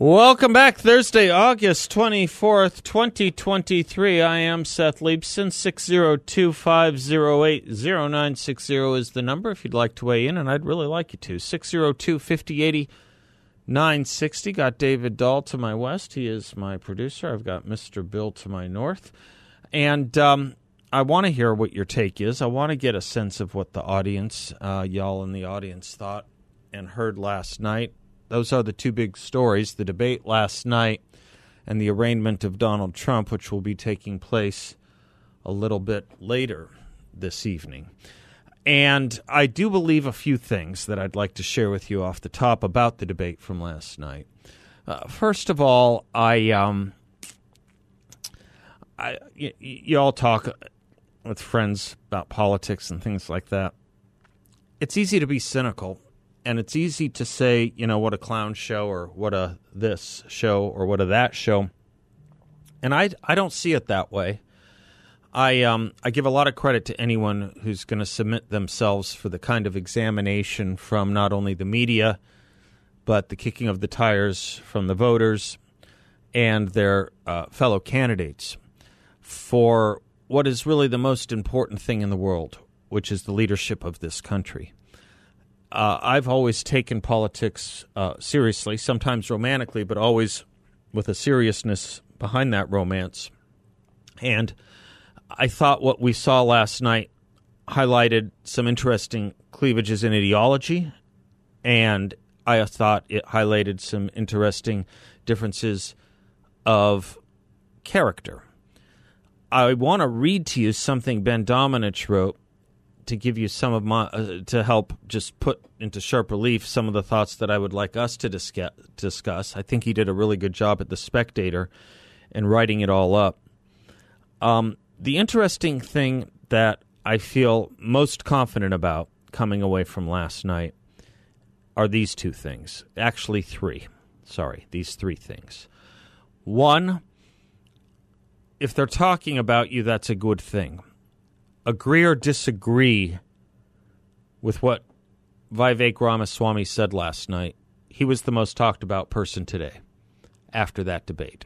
Welcome back. Thursday, August 24th, 2023. I am Seth Leibsohn. 602 508 0960 is the number if you'd like to weigh in, and I'd really like you to. 602 5080 960. Got David Dahl to my west. He is my producer. I've got Mr. Bill to my north. And um, I want to hear what your take is. I want to get a sense of what the audience, uh, y'all in the audience, thought and heard last night those are the two big stories the debate last night and the arraignment of Donald Trump, which will be taking place a little bit later this evening. And I do believe a few things that I'd like to share with you off the top about the debate from last night. Uh, first of all, I, um, I y- you all talk with friends about politics and things like that. It's easy to be cynical and it's easy to say, you know, what a clown show or what a this show or what a that show. And I I don't see it that way. I um I give a lot of credit to anyone who's going to submit themselves for the kind of examination from not only the media but the kicking of the tires from the voters and their uh, fellow candidates for what is really the most important thing in the world, which is the leadership of this country uh, I've always taken politics uh, seriously, sometimes romantically, but always with a seriousness behind that romance. And I thought what we saw last night highlighted some interesting cleavages in ideology, and I thought it highlighted some interesting differences of character. I want to read to you something Ben Domenech wrote to give you some of my uh, to help just put into sharp relief some of the thoughts that I would like us to discuss. discuss. I think he did a really good job at the Spectator in writing it all up. Um, the interesting thing that I feel most confident about coming away from last night are these two things. Actually, three. Sorry, these three things. One, if they're talking about you, that's a good thing agree or disagree with what Vivek Ramaswamy said last night, he was the most talked about person today after that debate.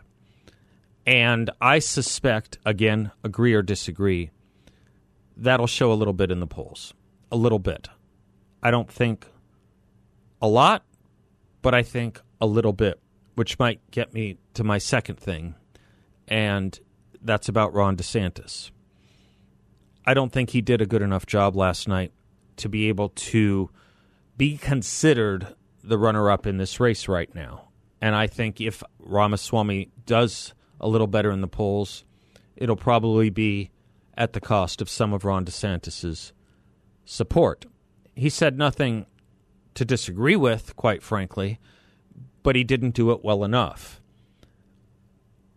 And I suspect, again, agree or disagree, that'll show a little bit in the polls. A little bit. I don't think a lot, but I think a little bit, which might get me to my second thing, and that's about Ron DeSantis. I don't think he did a good enough job last night to be able to be considered the runner up in this race right now. And I think if Ramaswamy does a little better in the polls, it'll probably be at the cost of some of Ron DeSantis's support. He said nothing to disagree with, quite frankly, but he didn't do it well enough.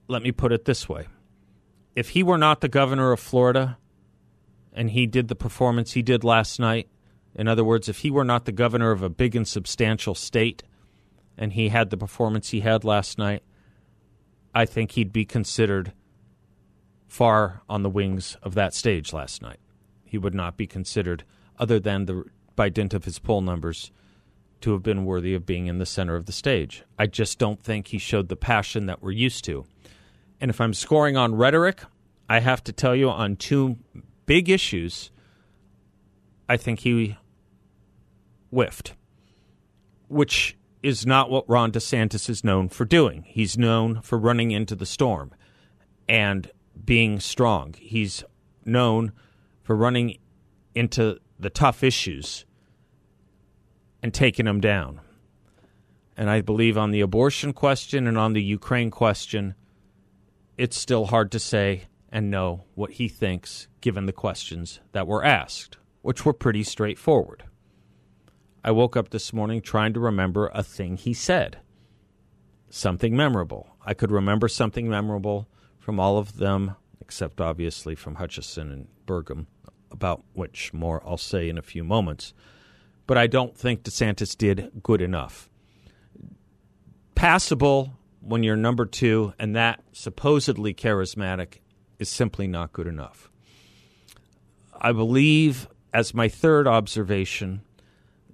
Let me put it this way if he were not the governor of Florida, and he did the performance he did last night, in other words, if he were not the governor of a big and substantial state and he had the performance he had last night, I think he'd be considered far on the wings of that stage last night. He would not be considered, other than the by dint of his poll numbers, to have been worthy of being in the center of the stage. I just don't think he showed the passion that we're used to. And if I'm scoring on rhetoric, I have to tell you on two big issues, I think he whiffed, which is not what Ron DeSantis is known for doing. He's known for running into the storm and being strong. He's known for running into the tough issues and taking them down. And I believe on the abortion question and on the Ukraine question, it's still hard to say and know what he thinks given the questions that were asked, which were pretty straightforward. I woke up this morning trying to remember a thing he said. something memorable. I could remember something memorable from all of them, except obviously from Hutchinson and Burgum, about which more I'll say in a few moments. But I don't think DeSantis did good enough. Passable when you're number two, and that supposedly charismatic is simply not good enough. I believe, as my third observation,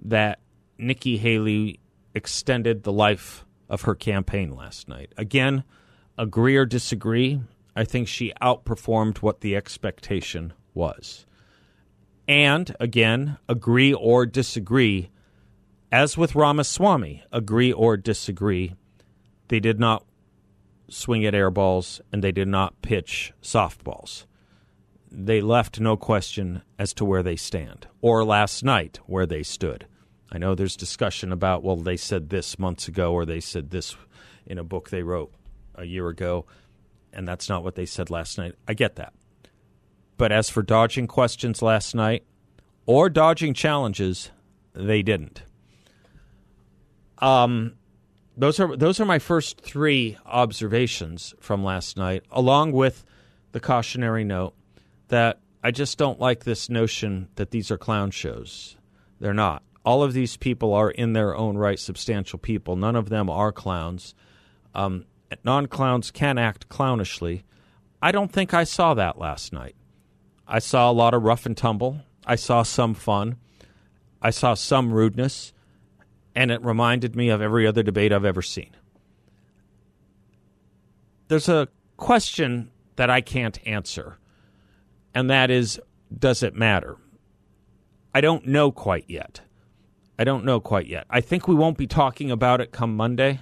that Nikki Haley extended the life of her campaign last night. Again, agree or disagree, I think she outperformed what the expectation was. And again, agree or disagree, as with Ramaswamy, agree or disagree, they did not swing at air balls and they did not pitch softballs. They left no question as to where they stand, or last night where they stood. I know there's discussion about, well, they said this months ago, or they said this in a book they wrote a year ago, and that's not what they said last night. I get that. But as for dodging questions last night or dodging challenges, they didn't. Um, those are those are my first three observations from last night, along with the cautionary note that I just don't like this notion that these are clown shows. They're not. All of these people are in their own right substantial people. None of them are clowns. Um, non clowns can act clownishly. I don't think I saw that last night. I saw a lot of rough and tumble. I saw some fun. I saw some rudeness and it reminded me of every other debate I've ever seen. There's a question that I can't answer, and that is does it matter? I don't know quite yet. I don't know quite yet. I think we won't be talking about it come Monday.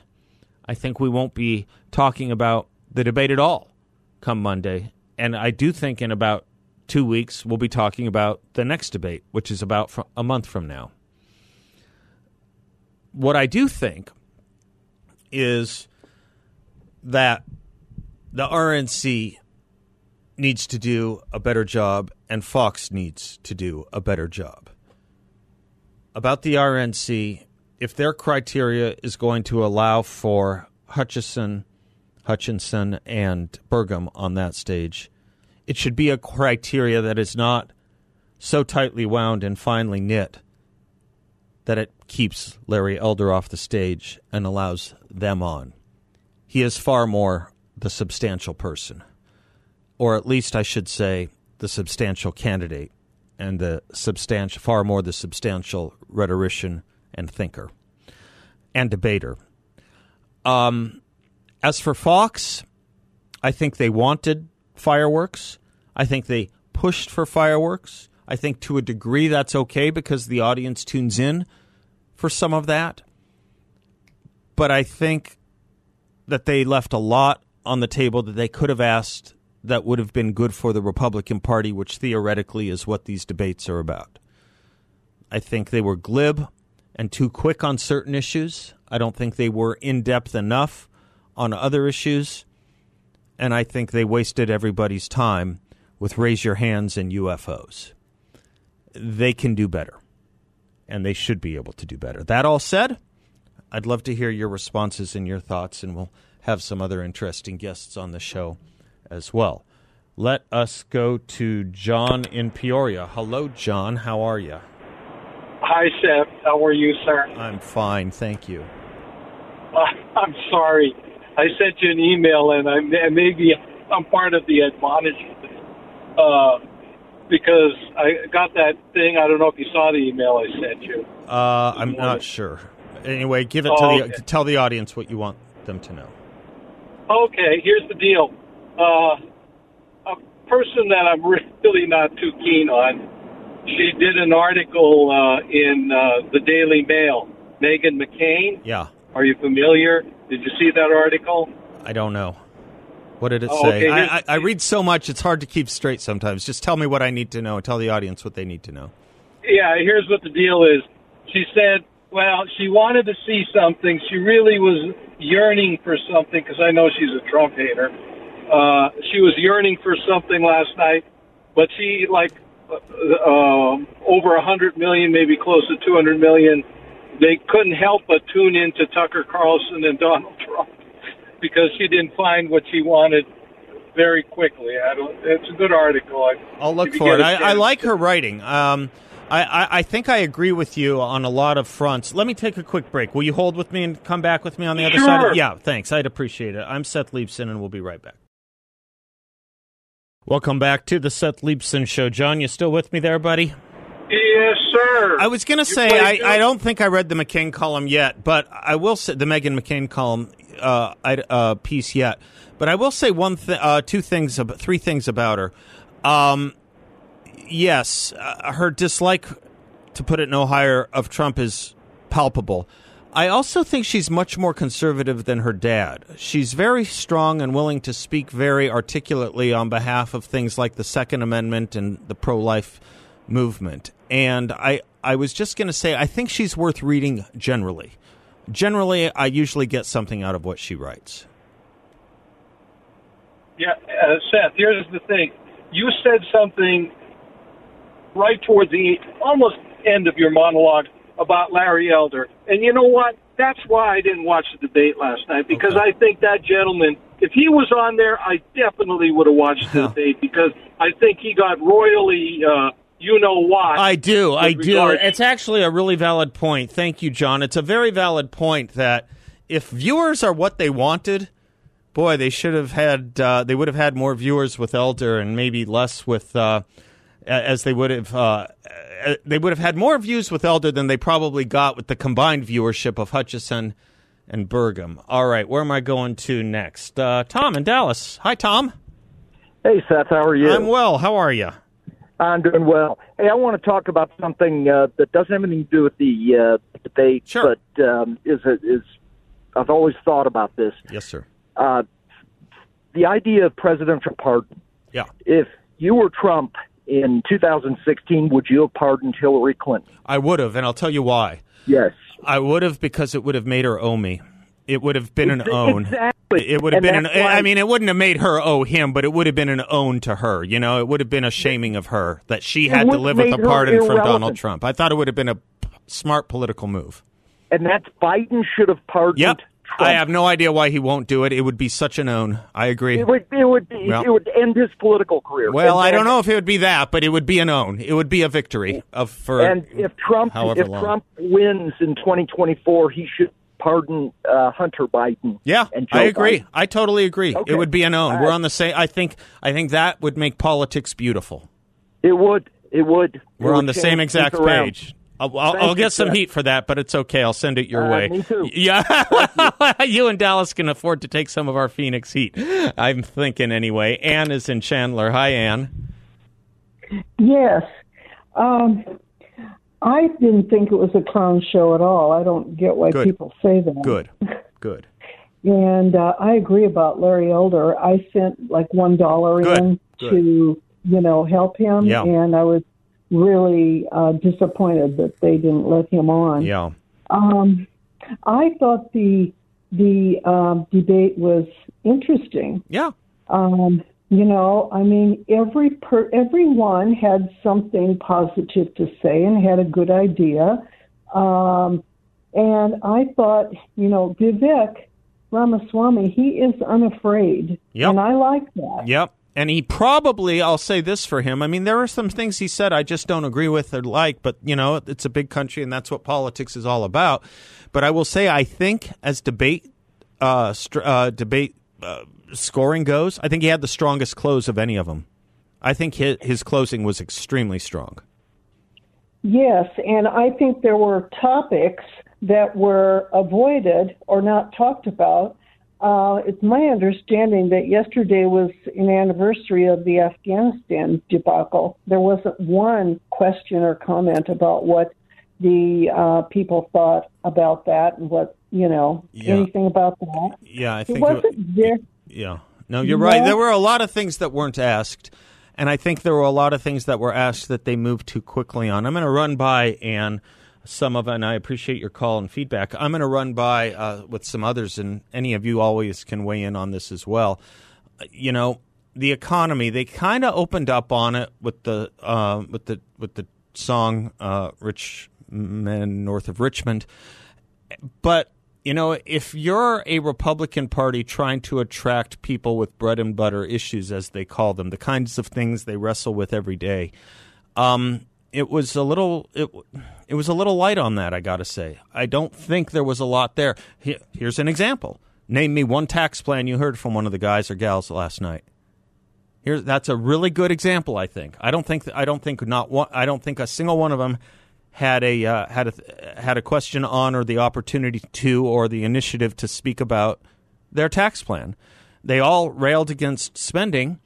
I think we won't be talking about the debate at all come Monday. And I do think in about two weeks we'll be talking about the next debate, which is about a month from now what I do think is that the RNC needs to do a better job and Fox needs to do a better job. About the RNC, if their criteria is going to allow for Hutchison, Hutchinson, and Burgum on that stage, it should be a criteria that is not so tightly wound and finely knit that it keeps Larry Elder off the stage and allows them on. He is far more the substantial person, or at least I should say the substantial candidate, and the substantial, far more the substantial rhetorician and thinker and debater. Um, as for Fox, I think they wanted fireworks. I think they pushed for fireworks. I think to a degree that's okay because the audience tunes in for some of that. But I think that they left a lot on the table that they could have asked that would have been good for the Republican Party, which theoretically is what these debates are about. I think they were glib and too quick on certain issues. I don't think they were in depth enough on other issues. And I think they wasted everybody's time with raise your hands and UFOs. They can do better and they should be able to do better. That all said, I'd love to hear your responses and your thoughts, and we'll have some other interesting guests on the show as well. Let us go to John in Peoria. Hello, John. How are you? Hi, Seth. How are you, sir? I'm fine, thank you. Uh, I'm sorry. I sent you an email, and I maybe I'm part of the admonishment. Uh, because I got that thing. I don't know if you saw the email I sent you. Uh, I'm not sure. Anyway, give it oh, to the okay. tell the audience what you want them to know. Okay, here's the deal. Uh, a person that I'm really not too keen on. She did an article uh, in uh, the Daily Mail. Meghan McCain. Yeah. Are you familiar? Did you see that article? I don't know. What did it oh, say? Okay. I, I, I, read so much; it's hard to keep straight sometimes. Just tell me what I need to know. Tell the audience what they need to know. Yeah, here's what the deal is. She said, "Well, she wanted to see something. She really was yearning for something because I know she's a Trump hater. Uh, she was yearning for something last night, but she like uh, uh, over a hundred million, maybe close to two hundred million. They couldn't help but tune in to Tucker Carlson and Donald Trump." Because she didn't find what she wanted very quickly. I don't, it's a good article. I, I'll look for it. I, I, like her writing. Um, I, I, I, think I agree with you on a lot of fronts. Let me take a quick break. Will you hold with me and come back with me on the other sure. side? Yeah, thanks. I'd appreciate it. I'm Seth Leibsohn, and we'll be right back. Welcome back to the Seth Leibsohn Show. John, you still with me there, buddy? Yes, sir. I was going to say I, I, don't think I read the McCain column yet, but I will say the Meghan McCain column uh, uh, piece yet. But I will say one, thing, uh, two things, three things about her. Um, yes, uh, her dislike, to put it no higher, of Trump is palpable. I also think she's much more conservative than her dad. She's very strong and willing to speak very articulately on behalf of things like the Second Amendment and the pro life movement. And I, I was just going to say, I think she's worth reading generally. Generally, I usually get something out of what she writes. Yeah, uh, Seth, here's the thing. You said something right towards the almost end of your monologue about Larry Elder. And you know what? That's why I didn't watch the debate last night because okay. I think that gentleman, if he was on there, I definitely would have watched the debate because I think he got royally. Uh, you know why? I do. I do. It's actually a really valid point. Thank you, John. It's a very valid point that if viewers are what they wanted, boy, they should have had. Uh, they would have had more viewers with Elder and maybe less with. Uh, as they would have uh, uh, they would have had more views with Elder than they probably got with the combined viewership of Hutchinson and Burgum. All right, where am I going to next? Uh, Tom in Dallas. Hi, Tom. Hey, Seth. How are you? I'm well. How are you? I'm doing well. Hey, I want to talk about something uh, that doesn't have anything to do with the uh, debate, sure. but um, is is I've always thought about this. Yes, sir. Uh, the idea of presidential pardon. Yeah. If you were Trump in 2016, would you have pardoned Hillary Clinton? I would have, and I'll tell you why. Yes. I would have because it would have made her owe me. It would have been an own. Exactly. It would have and been an. I mean, it wouldn't have made her owe him, but it would have been an own to her. You know, it would have been a shaming of her that she had to live with a pardon from Donald Trump. I thought it would have been a smart political move. And that's Biden should have pardoned yep. Trump. I have no idea why he won't do it. It would be such an own. I agree. It would. It would. Be, well, it would end his political career. Well, and, I don't know if it would be that, but it would be an own. It would be a victory of for. And if Trump, if long. Trump wins in 2024, he should pardon uh, Hunter Biden. Yeah, I agree. Biden. I totally agree. Okay. It would be an own. All We're right. on the same. I think. I think that would make politics beautiful. It would. It would. We're it on would the same exact page. I'll, I'll, I'll get some Seth. heat for that, but it's okay. I'll send it your Uh, way. me too. Yeah, you and Dallas can afford to take some of our Phoenix heat. I'm thinking anyway. Ann is in Chandler. Hi, Ann. Yes. Um, I didn't think it was a clown show at all. I don't get why Good. people say that. Good, good. And uh, I agree about Larry Elder. I sent like one dollar in good. to, you know, help him, Yeah. and I was really uh, disappointed that they didn't let him on. Yeah, Um, I thought the the um, debate was interesting. yeah. Um, you know, I mean, every per, everyone had something positive to say and had a good idea. Um, and I thought, you know, Vivek Ramaswamy, he is unafraid, Yep. and I like that. Yep. And he probably, I'll say this for him. I mean, there are some things he said I just don't agree with or like, but, you know, it's a big country and that's what politics is all about. But I will say, I think as debate, uh, str- uh, debate uh, scoring goes, I think he had the strongest close of any of them. I think his, his closing was extremely strong. Yes, and I think there were topics that were avoided or not talked about. Uh, it's my understanding that yesterday was an anniversary of the Afghanistan debacle. There wasn't one question or comment about what the uh, people thought about that and what, you know, Yeah. anything about that. Yeah, I think It wasn't there. Yeah. No, you're right. There were a lot of things that weren't asked. And I think there were a lot of things that were asked that they moved too quickly on. I'm going to run by Anne some of, and I appreciate your call and feedback. I'm going to run by uh, with some others, and any of you always can weigh in on this as well. Uh, You know, the economy. They kind of opened up on it with the uh, with the with the song uh, "Rich Men North of Richmond," but you know, if you're a Republican Party trying to attract people with bread and butter issues, as they call them, the kinds of things they wrestle with every day, um, it was a little it, it was a little light on that. I got to say, I don't think there was a lot there. Here's an example. Name me one tax plan you heard from one of the guys or gals last night. Here, that's a really good example. I think. I don't think. I don't think not one. I don't think a single one of them had a uh, had a had a question on or the opportunity to or the initiative to speak about their tax plan. They all railed against spending,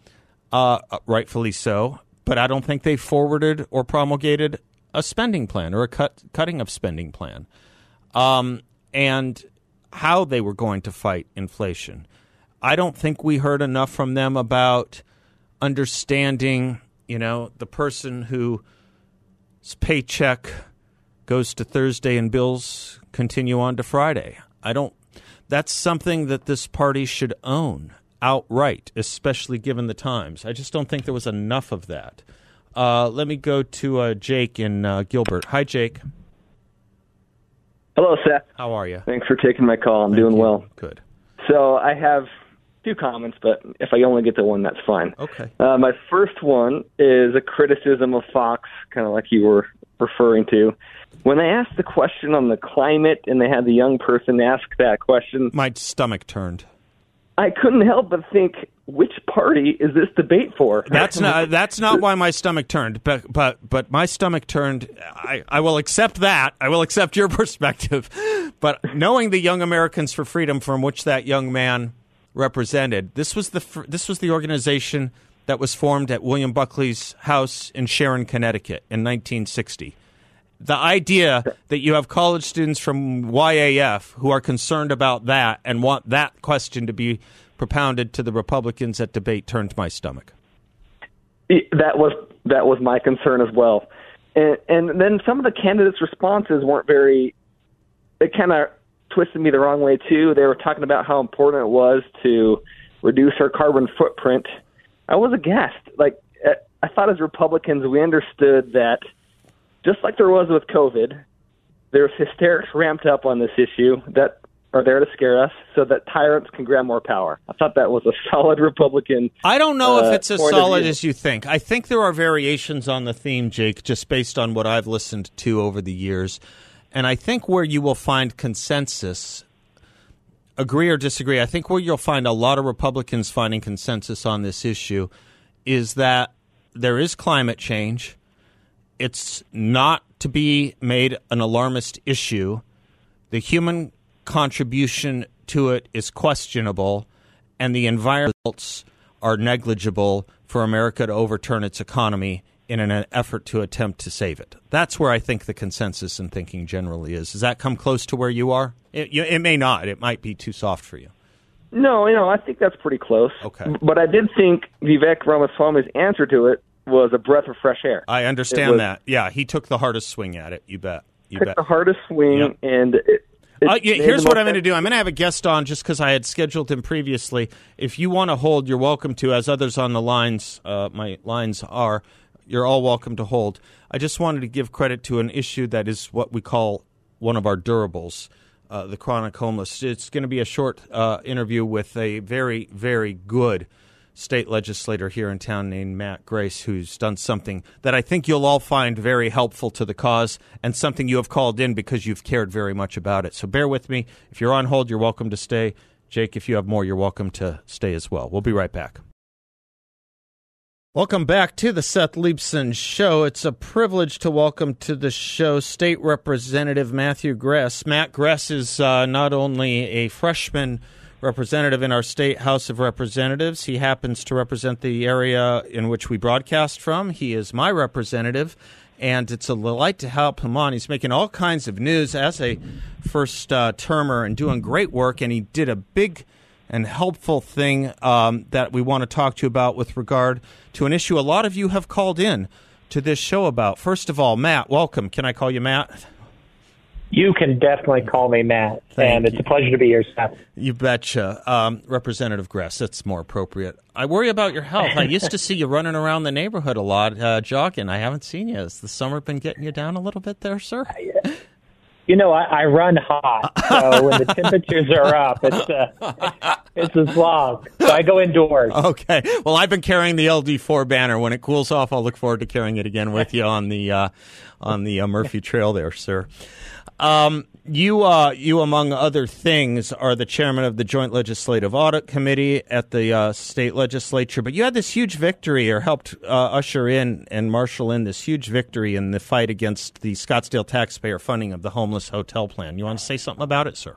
uh, rightfully so, but I don't think they forwarded or promulgated a spending plan or a cut cutting of spending plan, um, and how they were going to fight inflation. I don't think we heard enough from them about understanding, you know, the person who paycheck goes to Thursday and bills continue on to Friday. I don't. That's something that this party should own outright, especially given the times. I just don't think there was enough of that. Uh, let me go to uh, Jake in uh, Gilbert. Hi, Jake. Hello, Seth. How are you? Thanks for taking my call. I'm Thank doing you. well. Good. So I have two comments, but if I only get to one, that's fine. Okay. Uh, my first one is a criticism of Fox, kind of like you were referring to. When they asked the question on the climate and they had the young person ask that question, My stomach turned. I couldn't help but think, which party is this debate for? That's not. That's not why my stomach turned. But but but my stomach turned. I, I will accept that. I will accept your perspective. But knowing the Young Americans for Freedom, from which that young man represented, this was the this was the organization that was formed at William Buckley's house in Sharon, Connecticut, in 1960. The idea that you have college students from YAF who are concerned about that and want that question to be propounded to the Republicans at debate turned my stomach. that was that was my concern as well. And and then some of the candidates' responses weren't very. It kind of twisted me the wrong way too. They were talking about how important it was to reduce our carbon footprint. I was aghast. Like eh, I thought as Republicans, we understood that just like there was with COVID, there's hysterics ramped up on this issue that are there to scare us so that tyrants can grab more power. I thought that was a solid Republican. I don't know uh, if it's as solid as you think. I think there are variations on the theme, Jake, just based on what I've listened to over the years. And I think where you will find consensus, agree or disagree, I think where you'll find a lot of Republicans finding consensus on this issue is that there is climate change. It's not to be made an alarmist issue. The human contribution to it is questionable, and the environmentals are negligible for America to overturn its economy in an effort to attempt to save it. That's where I think the consensus in thinking generally is. Does that come close to where you are? It, you, it may not. It might be too soft for you. No, you know, I think that's pretty close. Okay. But I did think Vivek Ramaswamy's answer to it was a breath of fresh air. I understand was- that. Yeah, he took the hardest swing at it. You bet. You Took bet. the hardest swing, Yep. and it, Uh, yeah, here's what I'm going to do. I'm going to have a guest on just because I had scheduled him previously. If you want to hold, you're welcome to. As others on the lines, uh, my lines are, you're all welcome to hold. I just wanted to give credit to an issue that is what we call one of our durables, uh, the chronic homeless. It's going to be a short uh, interview with a very, very good state legislator here in town named Matt Gress, who's done something that I think you'll all find very helpful to the cause and something you have called in because you've cared very much about it. So bear with me. If you're on hold, you're welcome to stay. Jake, if you have more, you're welcome to stay as well. We'll be right back. Welcome back to the Seth Leibsohn Show. It's a privilege to welcome to the show State Representative Matthew Gress. Matt Gress is uh, not only a freshman representative in our state House of Representatives, he happens to represent the area in which we broadcast from. He is my representative, and it's a delight to help him on. He's making all kinds of news as a first uh, termer and doing great work, and he did a big and helpful thing um, that we want to talk to you about with regard to an issue a lot of you have called in to this show about. First of all, Matt, welcome. Can I call you Matt? You can definitely call me Matt, Thank and it's you. a pleasure to be here, Seth. You betcha. Um, Representative Gress, that's more appropriate. I worry about your health. I used to see you running around the neighborhood a lot, uh, jogging. I haven't seen you. Has the summer been getting you down a little bit there, sir? You know, I, I run hot, so when the temperatures are up, it's uh, it's a slog. So I go indoors. Okay. Well, I've been carrying the LD4 banner. When it cools off, I'll look forward to carrying it again with you on the uh, on the uh, Murphy Trail there, sir. Um, you, uh, you, among other things, are the chairman of the Joint Legislative Audit Committee at the uh, state legislature. But you had this huge victory, or helped uh, usher in and marshal in this huge victory in the fight against the Scottsdale taxpayer funding of the homeless hotel plan. You want to say something about it, sir?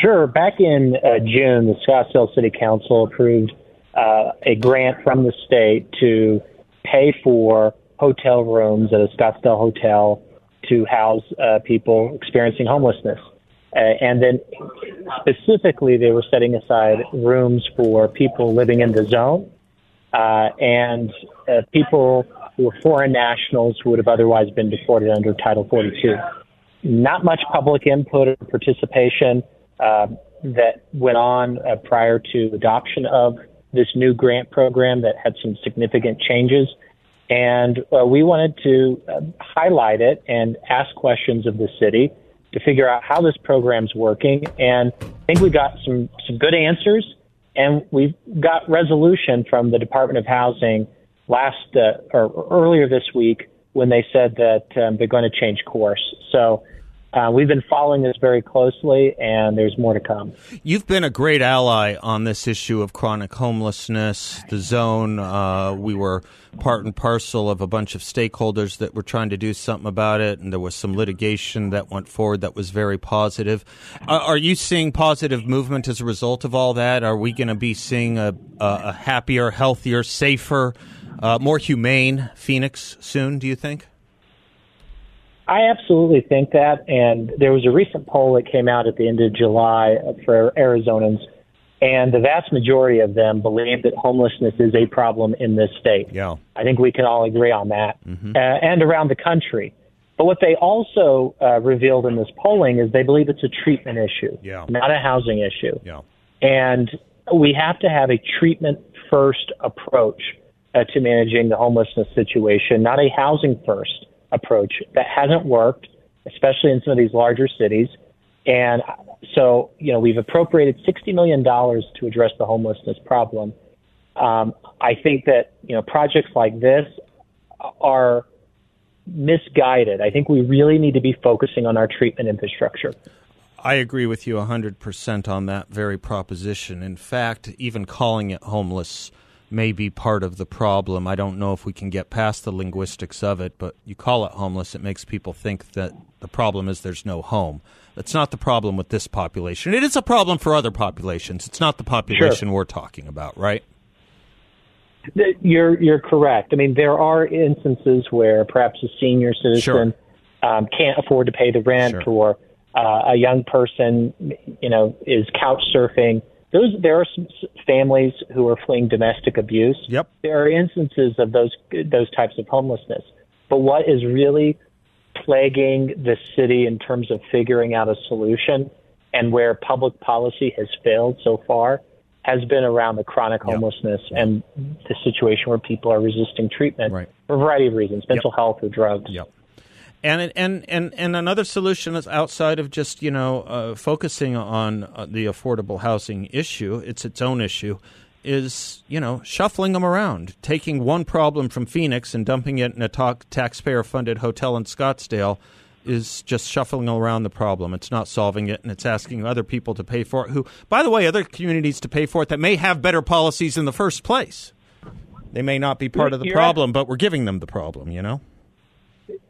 Sure. Back in uh, June, the Scottsdale City Council approved uh, a grant from the state to pay for hotel rooms at a Scottsdale hotel to house uh, people experiencing homelessness. Uh, and then specifically, they were setting aside rooms for people living in the zone uh, and uh, people who were foreign nationals who would have otherwise been deported under Title 42. Not much public input or participation uh, that went on uh, prior to adoption of this new grant program that had some significant changes. And uh, we wanted to uh, highlight it and ask questions of the city to figure out how this program's working. And I think we got some, some good answers. And we've got resolution from the Department of Housing last uh, or earlier this week when they said that um, they're going to change course. So uh, we've been following this very closely, and there's more to come. You've been a great ally on this issue of chronic homelessness, the zone. Uh, we were part and parcel of a bunch of stakeholders that were trying to do something about it, and there was some litigation that went forward that was very positive. Uh, are you seeing positive movement as a result of all that? Are we going to be seeing a, a, happier, healthier, safer, uh, more humane Phoenix soon, do you think? I absolutely think that. And there was a recent poll that came out at the end of July for Arizonans, and the vast majority of them believe that homelessness is a problem in this state. Yeah. I think we can all agree on that, mm-hmm. uh, and around the country. But what they also uh, revealed in this polling is they believe it's a treatment issue, yeah. not a housing issue. Yeah. And we have to have a treatment first approach uh, to managing the homelessness situation, not a housing first approach that hasn't worked, especially in some of these larger cities. And so, you know, we've appropriated $60 million to address the homelessness problem. Um, I think that, you know, projects like this are misguided. I think we really need to be focusing on our treatment infrastructure. I agree with you 100% on that very proposition. In fact, even calling it homeless may be part of the problem. I don't know if we can get past the linguistics of it, but you call it homeless, it makes people think that the problem is there's no home. That's not the problem with this population. It is a problem for other populations. It's not the population sure. we're talking about, right? You're you're correct. I mean, there are instances where perhaps a senior citizen sure. um, can't afford to pay the rent, sure. or uh, a young person, you know, is couch surfing those there are some families who are fleeing domestic abuse. Yep. There are instances of those those types of homelessness. But what is really plaguing the city in terms of figuring out a solution and where public policy has failed so far has been around the chronic homelessness yep. and the situation where people are resisting treatment right. for a variety of reasons, mental yep. health or drugs. Yep. And and and and another solution is outside of just you know uh, focusing on uh, the affordable housing issue. It's its own issue. Is you know shuffling them around, taking one problem from Phoenix and dumping it in a ta- taxpayer-funded hotel in Scottsdale, is just shuffling around the problem. It's not solving it, and it's asking other people to pay for it. Who, by the way, other communities to pay for it that may have better policies in the first place. They may not be part of the problem, but we're giving them the problem. You know.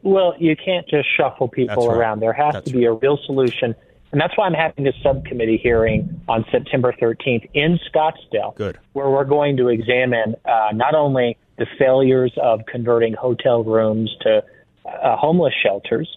Well, you can't just shuffle people right. around. There has that's to be a real solution. And that's why I'm having this subcommittee hearing on September 13th in Scottsdale. Good. Where we're going to examine uh, not only the failures of converting hotel rooms to uh, homeless shelters,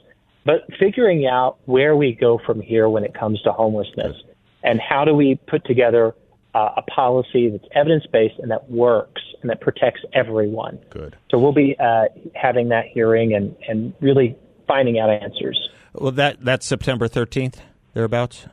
but figuring out where we go from here when it comes to homelessness. Good. And how do we put together uh, a policy that's evidence based and that works and that protects everyone. Good. So we'll be uh, having that hearing and, and really finding out answers. Well, that that's September 13th, thereabouts?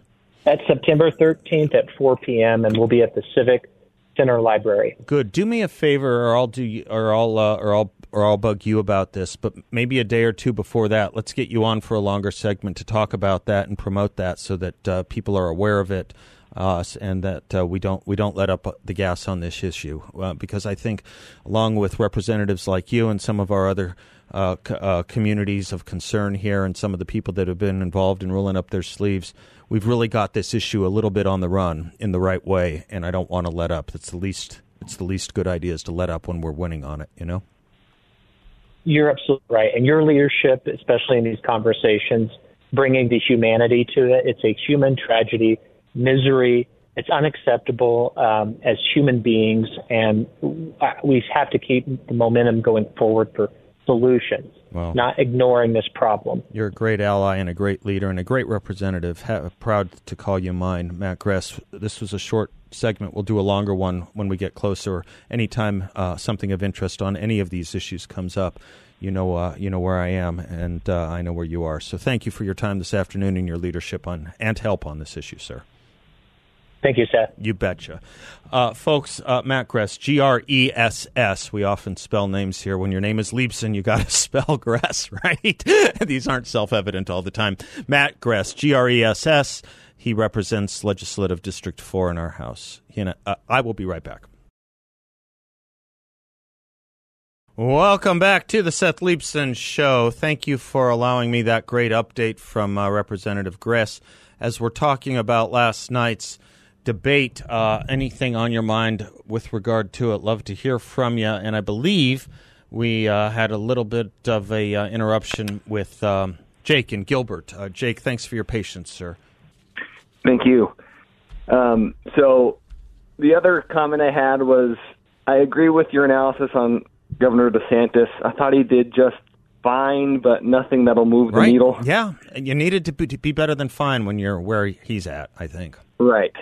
That's September 13th at 4 p.m., and we'll be at the Civic Center Library. Good. Do me a favor, or I'll do, or I'll, uh, or I'll, or I'll bug you about this, but maybe a day or two before that, let's get you on for a longer segment to talk about that and promote that so that uh, people are aware of it. Uh, and that uh, we don't we don't let up the gas on this issue uh, because I think, along with representatives like you and some of our other uh, uh, communities of concern here and some of the people that have been involved in rolling up their sleeves, we've really got this issue a little bit on the run in the right way, and I don't want to let up. It's the least it's the least good idea is to let up when we're winning on it. You know. You're absolutely right, and your leadership, especially in these conversations, bringing the humanity to it. It's a human tragedy, misery. It's unacceptable um, as human beings, and we have to keep the momentum going forward for solutions, not ignoring this problem. You're a great ally and a great leader and a great representative. Ha- proud to call you mine, Matt Gress. This was a short segment. We'll do a longer one when we get closer. Anytime uh, something of interest on any of these issues comes up, you know, uh, you know where I am, and uh, I know where you are. So, thank you for your time this afternoon and your leadership on and help on this issue, sir. Thank you, Seth. You betcha. Uh, folks, uh, Matt Gress, G R E S S. We often spell names here. When your name is Leibsohn, you got to spell Gress, right? These aren't self evident all the time. Matt Gress, G R E S S. He represents Legislative District 4 in our House. uh, I will be right back. Welcome back to the Seth Leibsohn Show. Thank you for allowing me that great update from uh, Representative Gress as we're talking about last night's debate. Uh, anything on your mind with regard to it? Love to hear from you. And I believe we uh, had a little bit of a uh, interruption with um, Jake and Gilbert. Uh, Jake, thanks for your patience, sir. Thank you. Um, so the other comment I had was I agree with your analysis on Governor DeSantis. I thought he did just fine, but nothing that'll move the right. needle. Yeah, you needed to be, to be better than fine when you're where he's at. I think. Right.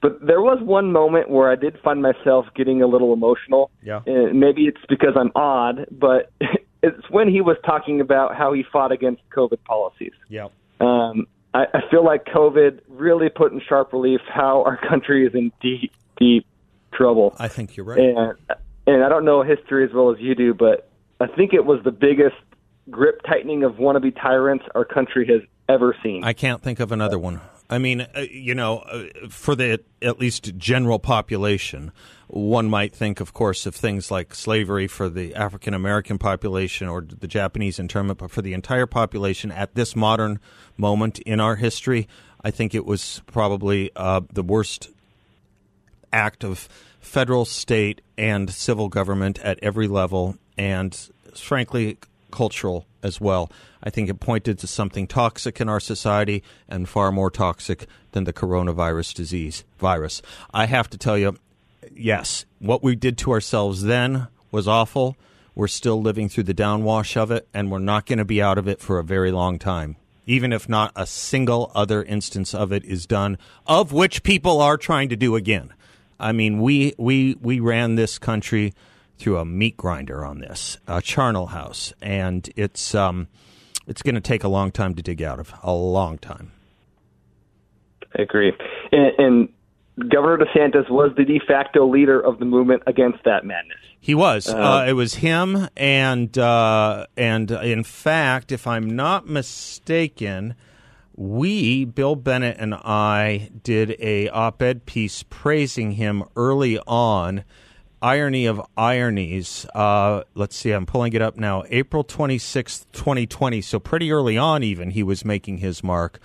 But there was one moment where I did find myself getting a little emotional. Yeah. And maybe it's because I'm odd, but it's when he was talking about how he fought against COVID policies. Yeah. Um, I, I feel like COVID really put in sharp relief how our country is in deep, deep trouble. I think you're right. And and I don't know history as well as you do, but I think it was the biggest grip tightening of wannabe tyrants our country has ever seen. I can't think of another one. I mean, uh, you know, uh, for the at least general population, one might think, of course, of things like slavery for the African American population or the Japanese internment, but for the entire population at this modern moment in our history, I think it was probably uh, the worst act of federal, state, and civil government at every level, and frankly, cultural as well. I think it pointed to something toxic in our society and far more toxic than the coronavirus disease virus. I have to tell you, yes, what we did to ourselves then was awful. We're still living through the downwash of it, and we're not going to be out of it for a very long time. Even if not a single other instance of it is done, of which people are trying to do again. I mean, we we we ran this country through a meat grinder on this, a charnel house, and it's um, it's going to take a long time to dig out of, a long time. I agree, and, and Governor DeSantis was the de facto leader of the movement against that madness. He was. Uh, uh, it was him, and uh, and in fact, if I'm not mistaken, we, Bill Bennett and I, did a op-ed piece praising him early on irony of ironies. Uh, let's see, I'm pulling it up now. April 26th, 2020. So pretty early on, even, he was making his mark.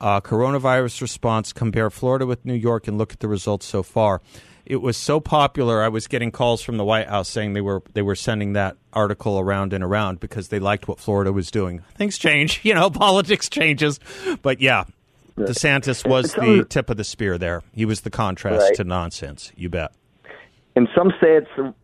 Uh, coronavirus response, compare Florida with New York and look at the results so far. It was so popular. I was getting calls from the White House saying they were they were sending that article around and around because they liked what Florida was doing. Things change, you know, politics changes, but yeah, DeSantis was the tip of the spear there. He was the contrast right. to nonsense. You bet and some say it's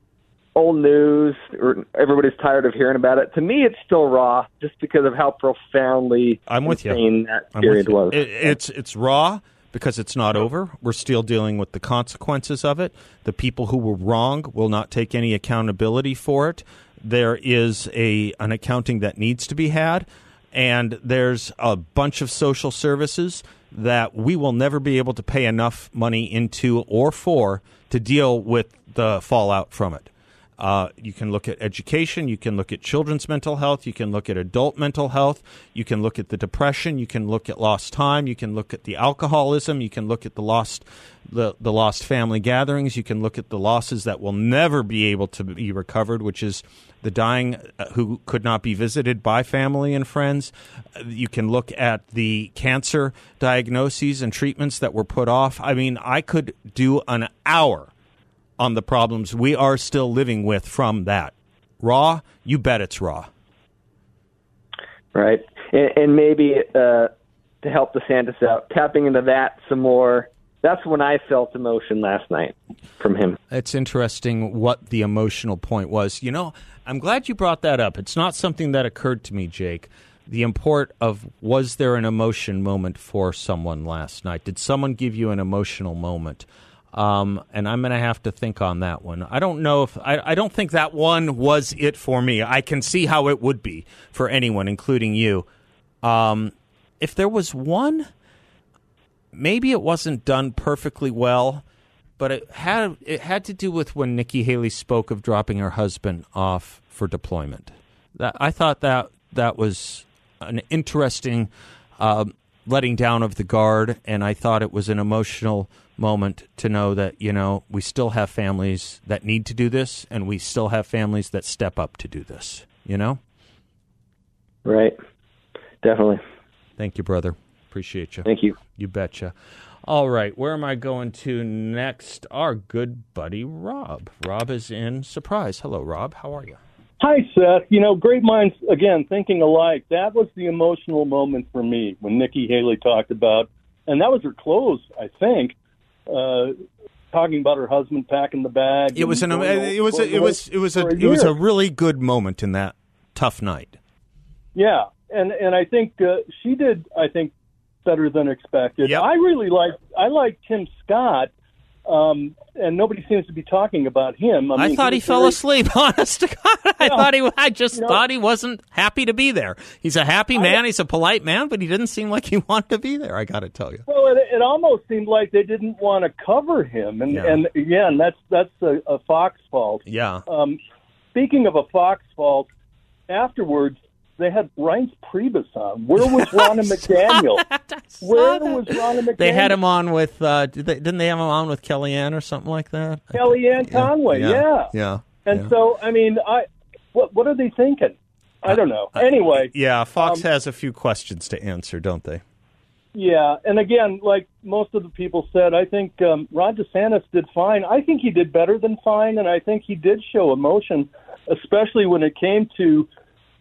old news or everybody's tired of hearing about it. To me, it's still raw just because of how profoundly I'm with you. that I'm period was. It, it's it's raw because it's not over. We're still dealing with the consequences of it. The people who were wrong will not take any accountability for it. There is a an accounting that needs to be had, and there's a bunch of social services that we will never be able to pay enough money into or for to deal with the fallout from it. Uh, you can look at education. You can look at children's mental health. You can look at adult mental health. You can look at the depression. You can look at lost time. You can look at the alcoholism. You can look at the lost the, the lost family gatherings. You can look at the losses that will never be able to be recovered, which is the dying uh, who could not be visited by family and friends. You can look at the cancer diagnoses and treatments that were put off. I mean, I could do an hour on the problems we are still living with from that. Raw, you bet it's raw. Right. And, and maybe uh, to help DeSantis out, tapping into that some more. That's when I felt emotion last night from him. It's interesting what the emotional point was. You know, I'm glad you brought that up. It's not something that occurred to me, Jake. The import of was there an emotion moment for someone last night? Did someone give you an emotional moment? Um, and I'm going to have to think on that one. I don't know if I, I don't think that one was it for me. I can see how it would be for anyone, including you. Um, if there was one, maybe it wasn't done perfectly well, but it had it had to do with when Nikki Haley spoke of dropping her husband off for deployment. That I thought that that was an interesting uh, letting down of the guard, and I thought it was an emotional moment to know that you know we still have families that need to do this, and we still have families that step up to do this. You know, right? Definitely. Thank you, brother. Appreciate you. Thank you. You betcha. All right, where am I going to next? Our good buddy Rob. Rob is in Surprise. Hello, Rob. How are you? Hi, Seth. You know, great minds again thinking alike. That was the emotional moment for me when Nikki Haley talked about, and that was her close, I think, uh, talking about her husband packing the bag. It was an it was a, it was it was a, it was a really good moment in that tough night. Yeah, and and I think uh, she did. I think better than expected. Yep. I really like I like Tim Scott. Um, and nobody seems to be talking about him. I, I mean, thought he was fell very- asleep. Honest to God, I thought he. I just You know- thought he wasn't happy to be there. He's a happy man. He's a polite man, but he didn't seem like he wanted to be there. I got to tell you. Well, it, it almost seemed like they didn't want to cover him, and Yeah. and again, that's that's a, a Fox fault. Yeah. Um, speaking of a Fox fault, afterwards they had Reince Priebus on. Where was Ronna McDaniel? Where was Ronna McDaniel? They had him on with. Uh, did they, didn't they have him on with Kellyanne or something like that? Kellyanne Conway. Yeah. Yeah. And yeah. so, I mean, I what what are they thinking? I don't know. Anyway, Yeah, Fox Um, has a few questions to answer, don't they? Yeah, and again, like most of the people said, I think um, Ron DeSantis did fine. I think he did better than fine, and I think he did show emotion, especially when it came to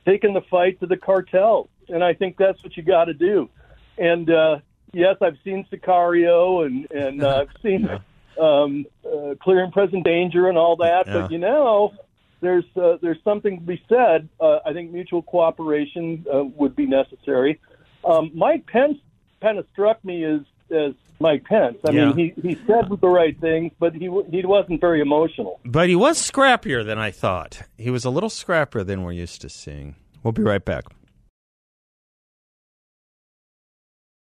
taking the fight to the cartel. And I think that's what you got to do. And uh, yes, I've seen Sicario, and and uh, I've seen um, uh, Clear and Present Danger, and all that. Yeah. But you know, there's uh, there's something to be said. Uh, I think mutual cooperation uh, would be necessary. Um, Mike Pence kind of struck me as as Mike Pence. I Yeah. mean, he he said the right things, but he he wasn't very emotional. But he was scrappier than I thought. He was a little scrappier than we're used to seeing. We'll be right back.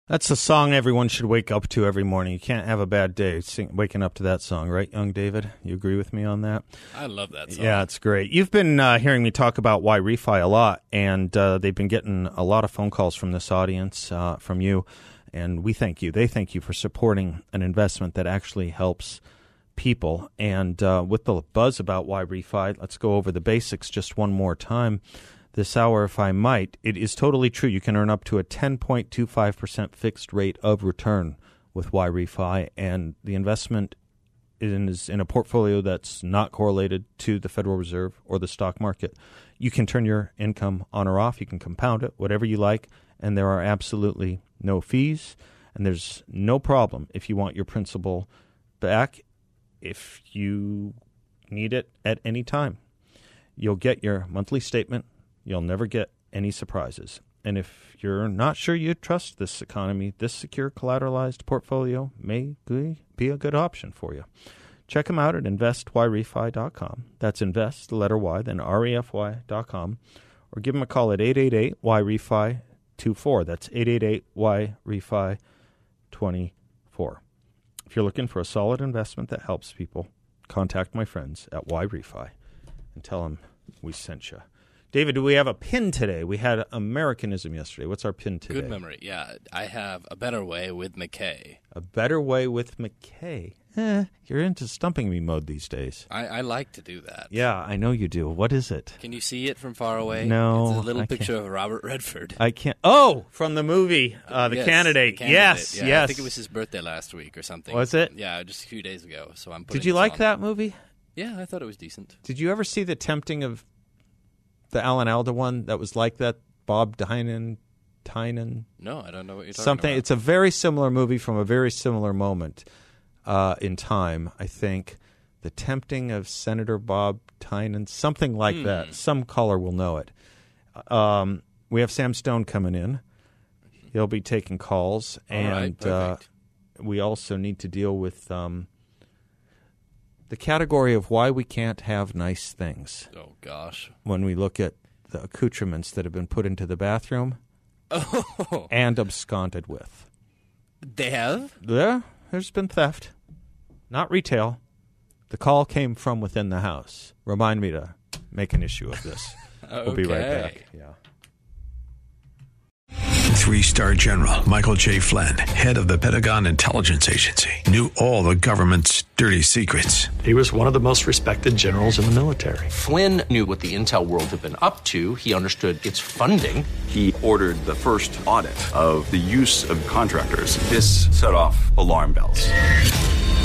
That's a song everyone should wake up to every morning. You can't have a bad day sing, waking up to that song, right, young David? You agree with me on that? I love that song. Yeah, it's great. You've been uh, hearing me talk about Y Refi a lot, and uh, they've been getting a lot of phone calls from this audience, uh, from you, and we thank you. They thank you for supporting an investment that actually helps people. And uh, with the buzz about Y Refi, let's go over the basics just one more time. This hour, if I might, it is totally true. You can earn up to a 10.25% fixed rate of return with Y Refi, and the investment is in a portfolio that's not correlated to the Federal Reserve or the stock market. You can turn your income on or off. You can compound it, whatever you like, and there are absolutely no fees, and there's no problem if you want your principal back if you need it at any time. You'll get your monthly statement. You'll never get any surprises. And if you're not sure you trust this economy, this secure collateralized portfolio may be a good option for you. Check them out at investyrefi.com. That's invest, the letter Y, then R-E-F-Y.com. Or give them a call at 888-Y-REFI-24. That's 888-Y-REFI-24. If you're looking for a solid investment that helps people, contact my friends at Y Refi. and tell them we sent you. David, do we have a pin today? We had Americanism yesterday. What's our pin today? Good memory. Yeah, I have a better way with McKay. A better way with McKay. Eh, you're into stumping me mode these days. I, I like to do that. Yeah, I know you do. What is it? Can you see it from far away? No, It's a little I picture can't. of Robert Redford. I can't. Oh, from the movie, uh, the, Yes, candidate. the candidate. Yes, Yeah, yes. I think it was his birthday last week or something. Was it? Yeah, just a few days ago. So I'm. Did you like on. that movie? Yeah, I thought it was decent. Did you ever see the tempting of the Alan Alda one that was like that? Bob Tynan, Tynan, No, I don't know what you're talking something. about. It's a very similar movie from a very similar moment uh, in time. I think the tempting of Senator Bob Tynan, something like Hmm. that. Some caller will know it. Um, we have Sam Stone coming in. He'll be taking calls, right, and uh, we also need to deal with um, the category of why we can't have nice things Oh gosh. when we look at the accoutrements that have been put into the bathroom Oh, and absconded with. they have. Yeah, there's been theft. Not retail. The call came from within the house. Remind me to make an issue of this. We'll be right back. Yeah. Three star general Michael J. Flynn, head of the Pentagon Intelligence Agency, knew all the government's dirty secrets. He was one of the most respected generals in the military. Flynn knew what the intel world had been up to. He understood its funding. He ordered the first audit of the use of contractors. This set off alarm bells.